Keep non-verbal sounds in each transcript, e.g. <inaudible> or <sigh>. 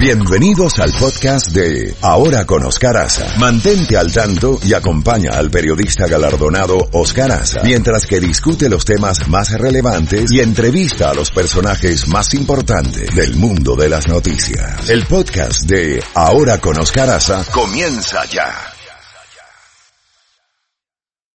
Bienvenidos al podcast de Ahora con Oscar Aza. Mantente al tanto y acompaña al periodista galardonado Oscar Aza mientras que discute los temas más relevantes y entrevista a los personajes más importantes del mundo de las noticias. El podcast de Ahora con Oscar Aza comienza ya.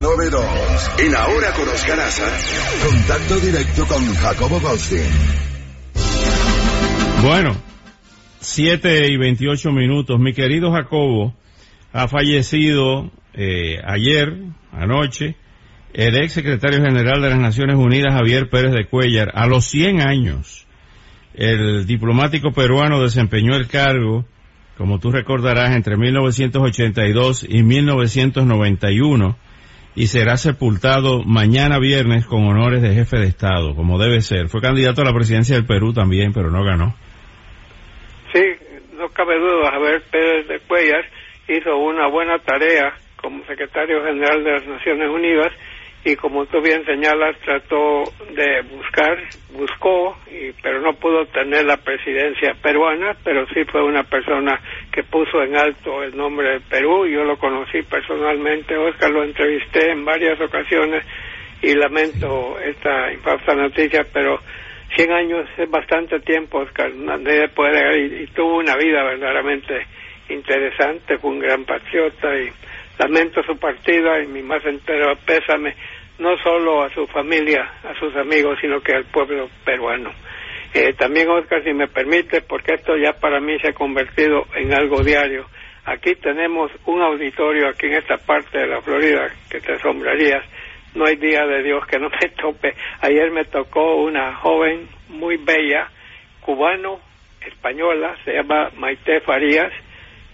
92. En Ahora con Oscar Aza, contacto directo con Jacobo Goldstein. Bueno, 7 y 28 minutos. Mi querido Jacobo ha fallecido eh, ayer, anoche, el ex secretario general de las Naciones Unidas, Javier Pérez de Cuellar, a los 100 años. El diplomático peruano desempeñó el cargo, como tú recordarás, entre 1982 y 1991 y será sepultado mañana viernes con honores de jefe de Estado, como debe ser. Fue candidato a la presidencia del Perú también, pero no ganó. Sí, no cabe duda, Javier Pérez de Cuellar hizo una buena tarea como secretario general de las Naciones Unidas y como tú bien señalas trató de buscar, buscó, y, pero no pudo tener la presidencia peruana, pero sí fue una persona que puso en alto el nombre de Perú, yo lo conocí personalmente, Oscar lo entrevisté en varias ocasiones y lamento esta infausta noticia, pero 100 años es bastante tiempo, Oscar, nadie puede, y, y, tuvo una vida verdaderamente interesante, fue un gran patriota y lamento su partida y mi más entero pésame no solo a su familia, a sus amigos, sino que al pueblo peruano. Eh, también, Oscar, si me permite, porque esto ya para mí se ha convertido en algo diario. Aquí tenemos un auditorio, aquí en esta parte de la Florida, que te asombrarías. No hay día de Dios que no me tope. Ayer me tocó una joven muy bella, cubano, española, se llama Maite Farías,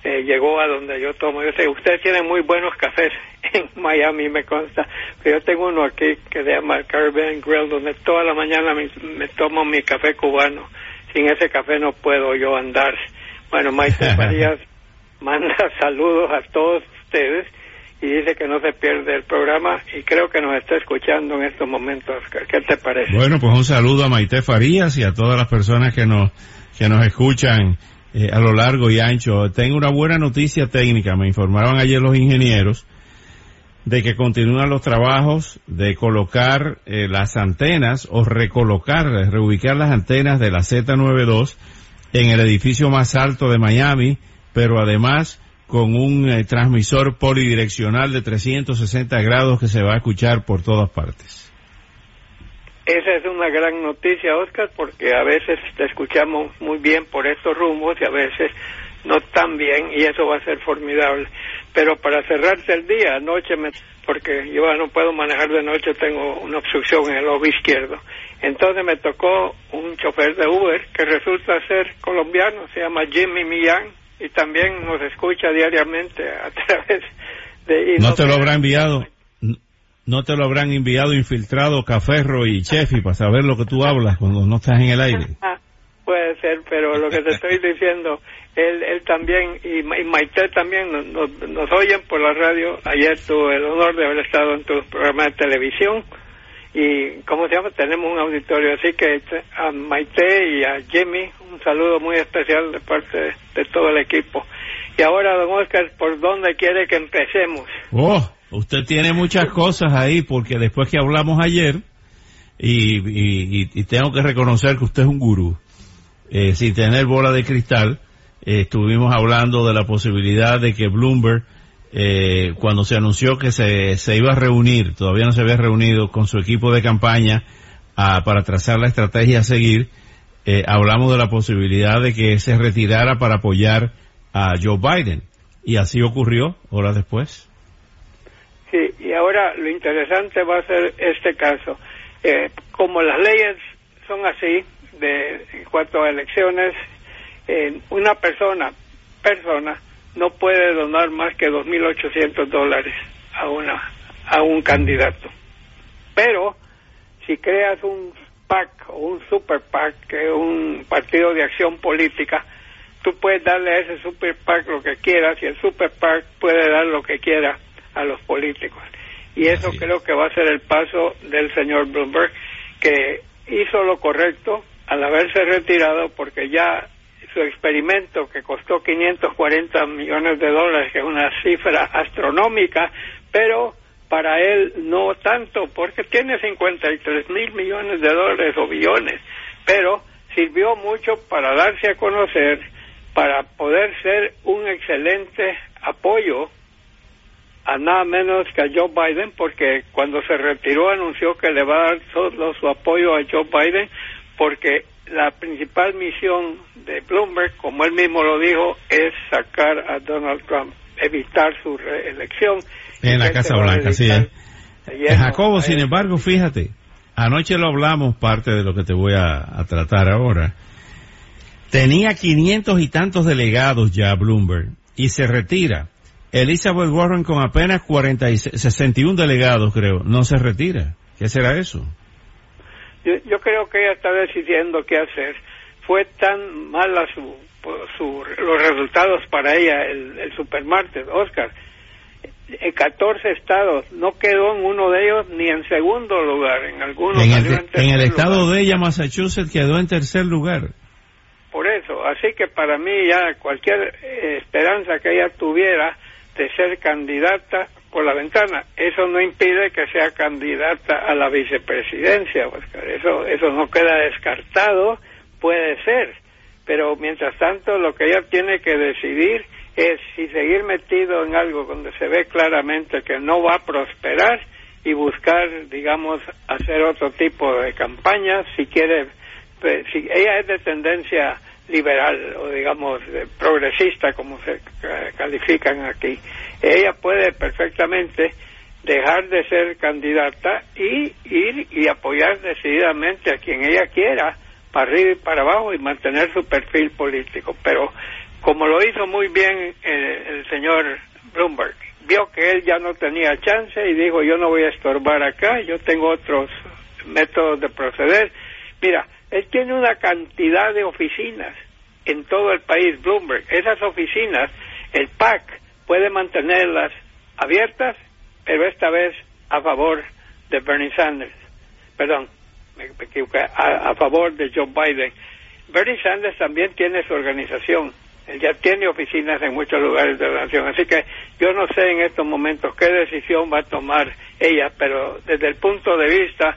eh, llegó a donde yo tomo. Yo sé, ustedes tienen muy buenos cafés <laughs> en Miami, me consta. Pero yo tengo uno aquí que se llama Caribbean Grill, donde toda la mañana me, me, tomo mi café cubano. Sin ese café no puedo yo andar. Bueno, Maite <laughs> Farías manda saludos a todos ustedes y dice que no se pierde el programa y creo que nos está escuchando en estos momentos. ¿Qué te parece? Bueno, pues un saludo a Maite Farías y a todas las personas que nos, que nos escuchan eh, a lo largo y ancho. Tengo una buena noticia técnica. Me informaron ayer los ingenieros de que continúan los trabajos de colocar eh, las antenas o recolocar, reubicar las antenas de la Z92 en el edificio más alto de Miami, pero además con un eh, transmisor polidireccional de 360 grados que se va a escuchar por todas partes. Esa es una gran noticia, Oscar, porque a veces te escuchamos muy bien por estos rumbos y a veces no tan bien y eso va a ser formidable. Pero para cerrarse el día, anoche, porque yo no puedo manejar de noche, tengo una obstrucción en el ojo izquierdo. Entonces me tocó un chofer de Uber que resulta ser colombiano, se llama Jimmy Millán y también nos escucha diariamente a <laughs> través de... ¿No, no te lo habrá enviado? no te lo habrán enviado infiltrado Caferro y Chefi para saber lo que tú hablas cuando no estás en el aire. <laughs> Puede ser, pero lo que te estoy <laughs> diciendo, él, él también y, y Maite también nos, nos, nos, oyen por la radio. Ayer tuve el honor de haber estado en tu programa de televisión y, ¿cómo se llama? Tenemos un auditorio, así que a Maite y a Jimmy un saludo muy especial de parte de, de todo el equipo. Y ahora, don Oscar, ¿por dónde quiere que empecemos? ¡Oh! Usted tiene muchas cosas ahí porque después que hablamos ayer y, y, y tengo que reconocer que usted es un gurú, eh, sin tener bola de cristal, eh, estuvimos hablando de la posibilidad de que Bloomberg, eh, cuando se anunció que se, se, iba a reunir, todavía no se había reunido con su equipo de campaña a, para trazar la estrategia a seguir, hablamos de la posibilidad de que se retirara para apoyar a Joe Biden. Y así ocurrió horas después. Sí, y ahora lo interesante va a ser este caso. Eh, como las leyes son así, de, en cuanto a elecciones, eh, una persona, persona, no puede donar más que 2.800 dólares a, una, a un candidato. Pero, si creas un PAC o un super PAC, que es un partido de acción política, tú puedes darle a ese super PAC lo que quieras y el super PAC puede dar lo que quiera a los políticos. Y eso Así. creo que va a ser el paso del señor Bloomberg, que hizo lo correcto al haberse retirado porque ya su experimento que costó 540 millones de dólares, que es una cifra astronómica, pero para él no tanto, porque tiene 53 mil millones de dólares o billones, pero sirvió mucho para darse a conocer, para poder ser un excelente apoyo a nada menos que a Joe Biden, porque cuando se retiró anunció que le va a dar todo su apoyo a Joe Biden, porque la principal misión de Bloomberg, como él mismo lo dijo, es sacar a Donald Trump, evitar su reelección. En la Casa Blanca, sí. Jacobo, sin embargo, fíjate, anoche lo hablamos, parte de lo que te voy a, a tratar ahora. Tenía quinientos y tantos delegados ya Bloomberg y se retira. Elizabeth Warren con apenas 40 y 61 delegados, creo, no se retira. ¿Qué será eso? Yo, creo que ella está decidiendo qué hacer. Fue tan mala su, su los resultados para ella el, el supermartes, Oscar. En 14 estados, no quedó en uno de ellos ni en segundo lugar, en algunos. En el, en el estado de ella, Massachusetts, quedó en tercer lugar. Por eso, así que para mí ya cualquier eh, esperanza que ella tuviera de ser candidata por la ventana. Eso no impide que sea candidata a la vicepresidencia, Oscar. Eso, eso no queda descartado, puede ser. Pero mientras tanto, lo que ella tiene que decidir es si seguir metido en algo donde se ve claramente que no va a prosperar y buscar, digamos, hacer otro tipo de campaña, si quiere, pues, si ella es de tendencia liberal o digamos progresista como se califican aquí ella puede perfectamente dejar de ser candidata y ir y apoyar decididamente a quien ella quiera para arriba y para abajo y mantener su perfil político pero como lo hizo muy bien el, el señor Bloomberg vio que él ya no tenía chance y dijo yo no voy a estorbar acá yo tengo otros métodos de proceder mira él tiene una cantidad de oficinas en todo el país, Bloomberg. Esas oficinas, el PAC puede mantenerlas abiertas, pero esta vez a favor de Bernie Sanders. Perdón, me, equivoqué, a, favor de Joe Biden. Bernie Sanders también tiene su organización. Él ya tiene oficinas en muchos lugares de la nación. Así que yo no sé en estos momentos qué decisión va a tomar ella, pero desde el punto de vista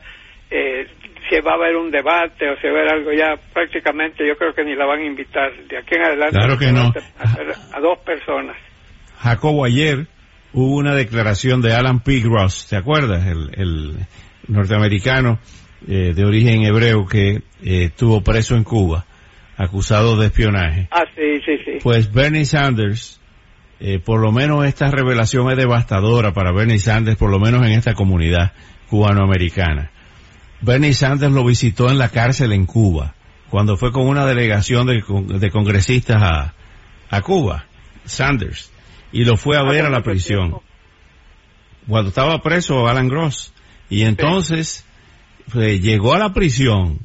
eh, si va a haber un debate o si va a haber algo ya prácticamente yo creo que ni la van a invitar de aquí en adelante claro que no a, dos personas Jacobo ayer hubo una declaración de Alan P. Gross ¿te acuerdas? el, norteamericano eh, de origen hebreo que eh, estuvo preso en Cuba acusado de espionaje ah sí sí sí pues Bernie Sanders eh, por lo menos esta revelación es devastadora para Bernie Sanders por lo menos en esta comunidad cubanoamericana Bernie Sanders lo visitó en la cárcel en Cuba, cuando fue con una delegación de, congresistas a, Cuba, Sanders, y lo fue a ver a la prisión. Cuando estaba preso Alan Gross. Y entonces pues, llegó a la prisión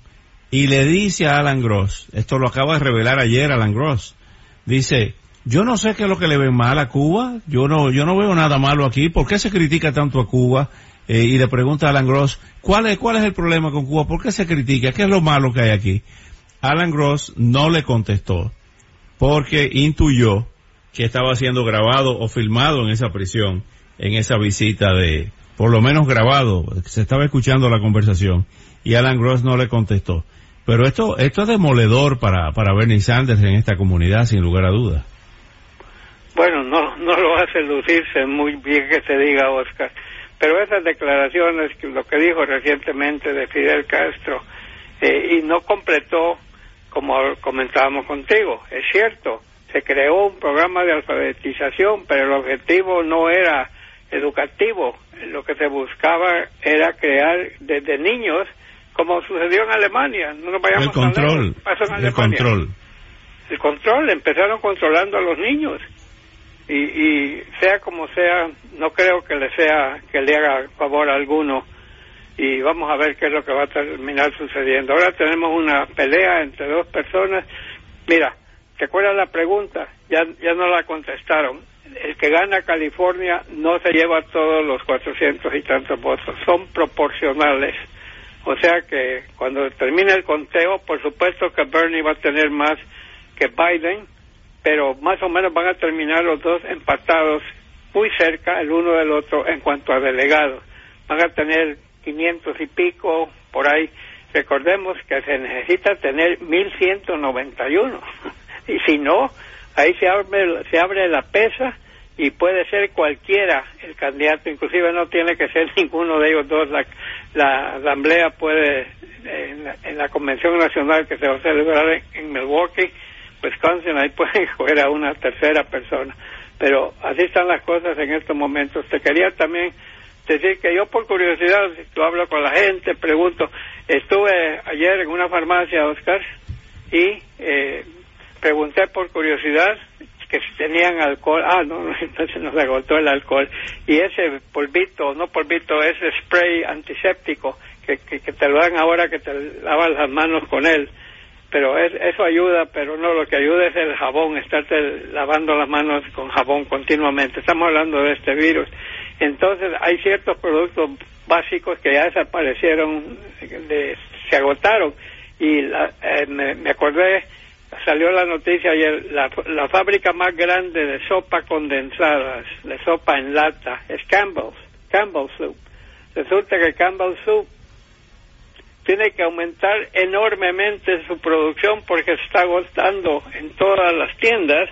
y le dice a Alan Gross, esto lo acaba de revelar ayer Alan Gross, dice, yo no sé qué es lo que le ven mal a Cuba, yo no, yo no veo nada malo aquí, ¿por qué se critica tanto a Cuba? Eh, y le pregunta a Alan Gross, ¿cuál es, ¿cuál es el problema con Cuba? ¿Por qué se critica? ¿Qué es lo malo que hay aquí? Alan Gross no le contestó porque intuyó que estaba siendo grabado o filmado en esa prisión, en esa visita de, por lo menos grabado, se estaba escuchando la conversación y Alan Gross no le contestó. Pero esto, esto es demoledor para, para Bernie Sanders en esta comunidad, sin lugar a dudas. Bueno, no, no lo hace lucirse muy bien que se diga, Oscar. Pero esas declaraciones, lo que dijo recientemente de Fidel Castro, eh, y no completó, como comentábamos contigo, es cierto, se creó un programa de alfabetización, pero el objetivo no era educativo, lo que se buscaba era crear desde niños, como sucedió en Alemania, no nos vayamos el control, el control. El control, empezaron controlando a los niños y, y sea como sea, no creo que le sea que le haga favor a alguno y vamos a ver qué es lo que va a terminar sucediendo. Ahora tenemos una pelea entre dos personas. Mira, ¿te acuerdas la pregunta? Ya, ya no la contestaron. El que gana California no se lleva todos los 400 y tantos votos, son proporcionales. O sea que cuando termine el conteo, por supuesto que Bernie va a tener más que Biden, pero más o menos van a terminar los dos empatados muy cerca el uno del otro en cuanto a delegados. Van a tener 500 y pico por ahí. Recordemos que se necesita tener 1191 y si no, ahí se abre, se abre la pesa y puede ser cualquiera el candidato, inclusive no tiene que ser <laughs> ninguno de ellos dos. La, la asamblea puede, en la, convención nacional que se va a celebrar en, Milwaukee, Wisconsin, ahí <laughs> puede escoger a una tercera persona. Pero así están las cosas en estos momentos. Te quería también decir que yo por curiosidad, si tú hablo con la gente, pregunto, estuve ayer en una farmacia, Oscar, y eh, pregunté por curiosidad que si tenían alcohol, ah, no, <laughs> entonces nos agotó el alcohol, y ese polvito, no polvito, ese spray antiséptico que, que, te lo dan ahora que te lavas las manos con él, pero eso ayuda, pero no, lo que ayuda es el jabón, estarte lavando las manos con jabón continuamente, estamos hablando de este virus, entonces hay ciertos productos básicos que ya desaparecieron, se agotaron, y eh, me acordé salió la noticia ayer, la, la fábrica más grande de sopa condensada, de sopa en lata, es Campbell's, Campbell's Soup. Resulta que Campbell's Soup tiene que aumentar enormemente su producción porque se está agotando en todas las tiendas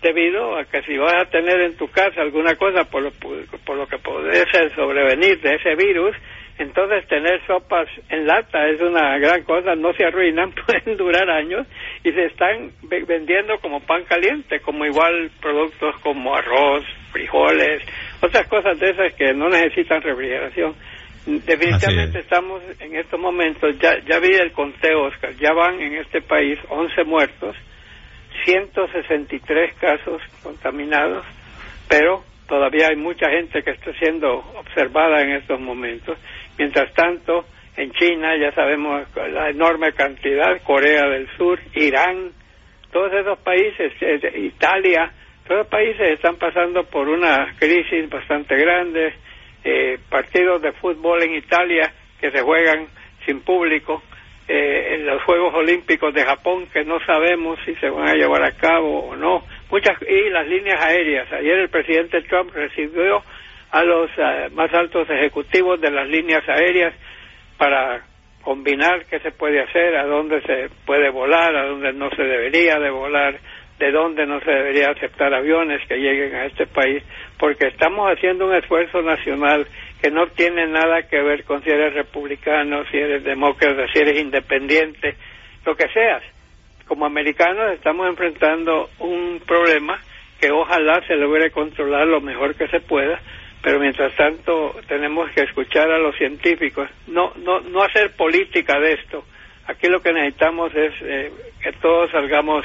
debido a que si vas a tener en tu casa alguna cosa por lo, por lo que puede sobrevenir de ese virus, entonces tener sopas en lata es una gran cosa, no se arruinan, <laughs> pueden durar años y se están vendiendo como pan caliente, como igual productos como arroz, frijoles, otras cosas de esas que no necesitan refrigeración. Definitivamente estamos en estos momentos, ya, ya vi el conteo, Oscar, ya van en este país 11 muertos, 163 casos contaminados, pero todavía hay mucha gente que está siendo observada en estos momentos Mientras tanto, en China ya sabemos la enorme cantidad, Corea del Sur, Irán, todos esos países, eh, Italia, todos los países están pasando por una crisis bastante grande, eh, partidos de fútbol en Italia que se juegan sin público, eh, los Juegos Olímpicos de Japón que no sabemos si se van a llevar a cabo o no, muchas y las líneas aéreas. Ayer el presidente Trump recibió a los eh, más altos ejecutivos de las líneas aéreas para combinar qué se puede hacer, a dónde se puede volar, a dónde no se debería de volar, de dónde no se debería aceptar aviones que lleguen a este país, porque estamos haciendo un esfuerzo nacional que no tiene nada que ver con si eres republicano, si eres demócrata, si eres independiente, lo que seas. Como americanos estamos enfrentando un problema que ojalá se logre controlar lo mejor que se pueda, pero mientras tanto tenemos que escuchar a los científicos, no, no, no hacer política de esto. Aquí lo que necesitamos es eh, que todos salgamos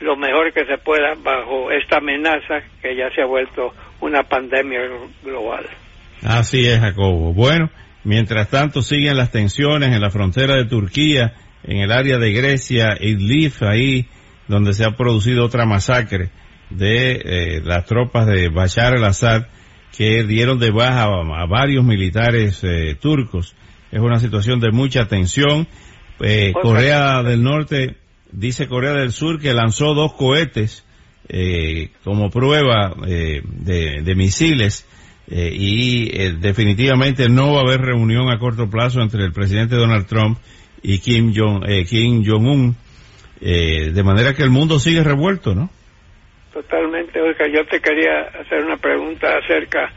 lo mejor que se pueda bajo esta amenaza que ya se ha vuelto una pandemia global. Así es, Jacobo. Bueno, mientras tanto siguen las tensiones en la frontera de Turquía, en el área de Grecia, Idlib, ahí donde se ha producido otra masacre de eh, las tropas de Bashar al-Assad que dieron de baja a, varios militares eh, turcos. Es una situación de mucha tensión. Eh, Corea del Norte, dice Corea del Sur, que lanzó dos cohetes eh, como prueba de, misiles y definitivamente no va a haber reunión a corto plazo entre el presidente Donald Trump y Kim Jong Kim Jong Un, de manera que el mundo sigue revuelto, ¿no? Totalmente, Oiga, yo te quería hacer una pregunta acerca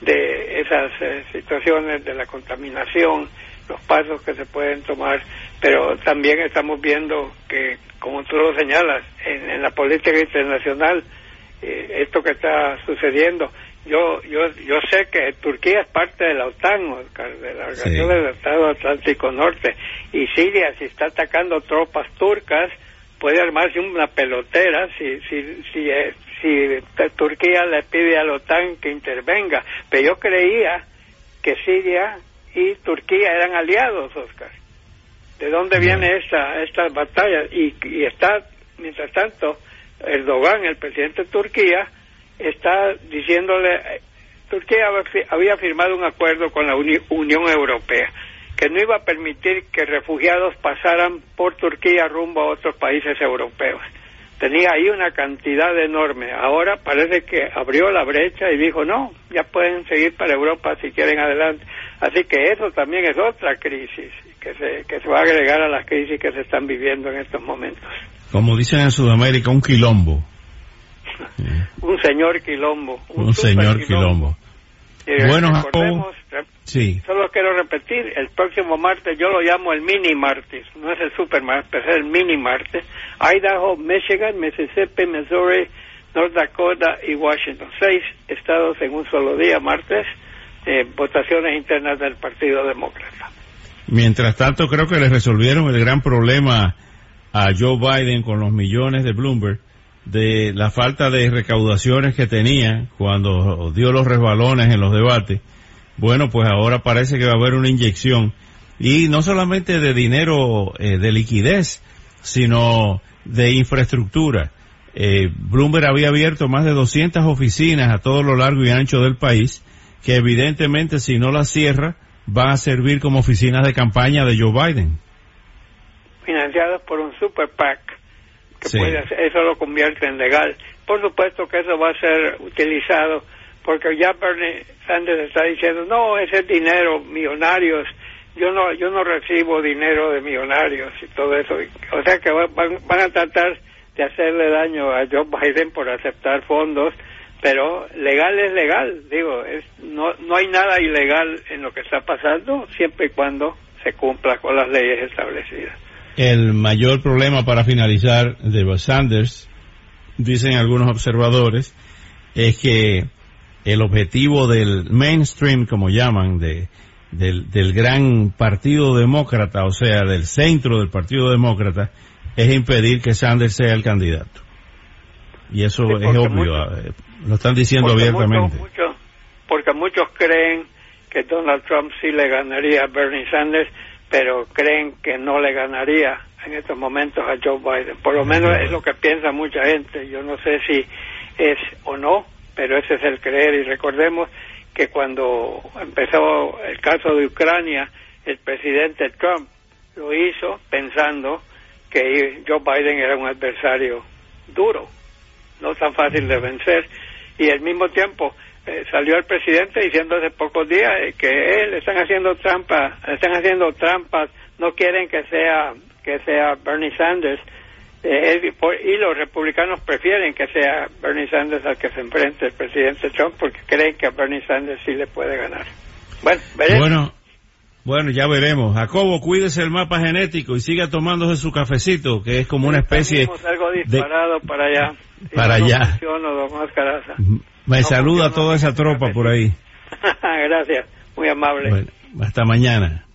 de esas eh, situaciones de la contaminación, los pasos que se pueden tomar, pero también estamos viendo que, como tú lo señalas, en, la política internacional, eh, esto que está sucediendo, yo, yo, yo sé que Turquía es parte de la OTAN, de la Organización del Estado Atlántico Norte, y Siria, si está atacando tropas turcas, puede armarse una pelotera si si si, eh, si Turquía le pide a la OTAN que intervenga. Pero yo creía que Siria y Turquía eran aliados Oscar. De dónde viene esta esta batalla y, y está mientras tanto Erdogan el presidente de Turquía está diciéndole Turquía había firmado un acuerdo con la Unión Europea que no iba a permitir que refugiados pasaran por Turquía rumbo a otros países europeos. tenía ahí una cantidad enorme. Ahora parece que abrió la brecha y dijo, no, ya pueden seguir para Europa si quieren adelante. Así que eso también es otra crisis que se, que se va a agregar a las crisis que se están viviendo en estos momentos. Como dicen en Sudamérica, un quilombo. <laughs> un señor quilombo. Un, señor quilombo. bueno, sí. solo quiero repetir, el próximo martes yo lo llamo el mini martes, no es el super martes, es el mini martes. Idaho, Michigan, Mississippi, Missouri, North Dakota y Washington. Seis estados en un solo día, martes, eh, votaciones internas del Partido Demócrata. Mientras tanto, creo que le resolvieron el gran problema a Joe Biden con los millones de Bloomberg de la falta de recaudaciones que tenía cuando dio los resbalones en los debates. Bueno, pues ahora parece que va a haber una inyección y no solamente de dinero eh, de liquidez, sino de infraestructura. Eh, Bloomberg había abierto más de 200 oficinas a todo lo largo y ancho del país, que evidentemente si no las cierra, van a servir como oficinas de campaña de Joe Biden. Financiadas por un super PAC eso lo convierte en legal. Por supuesto que eso va a ser utilizado porque ya Bernie Sanders está diciendo, no, ese dinero, millonarios, yo no, yo no recibo dinero de millonarios y todo eso. O sea que van, van a tratar de hacerle daño a Joe Biden por aceptar fondos, pero legal es legal, digo, es, no, no hay nada ilegal en lo que está pasando siempre y cuando se cumpla con las leyes establecidas. El mayor problema para finalizar de Sanders, dicen algunos observadores, es que el objetivo del mainstream, como llaman, de, del, del gran partido demócrata, o sea, del centro del partido demócrata, es impedir que Sanders sea el candidato. Y eso es obvio, eh, lo están diciendo abiertamente. porque muchos creen que Donald Trump sí le ganaría a Bernie Sanders pero creen que no le ganaría en estos momentos a Joe Biden. Por lo menos es lo que piensa mucha gente. Yo no sé si es o no, pero ese es el creer. Y recordemos que cuando empezó el caso de Ucrania, el presidente Trump lo hizo pensando que Joe Biden era un adversario duro, no tan fácil de vencer. Y al mismo tiempo eh, salió el presidente diciendo hace pocos días eh, que él están haciendo trampas, están haciendo trampas, no quieren que sea que sea Bernie Sanders eh, y los republicanos prefieren que sea Bernie Sanders al que se enfrente el presidente Trump porque creen que a Bernie Sanders sí le puede ganar. Bueno, Bueno, bueno, ya veremos. Jacobo, cuídese el mapa genético y siga tomándose su cafecito, que es como una especie algo disparado para allá. <laughs> para allá. Me saluda toda esa tropa por ahí. <laughs> Gracias, muy amable. hasta mañana.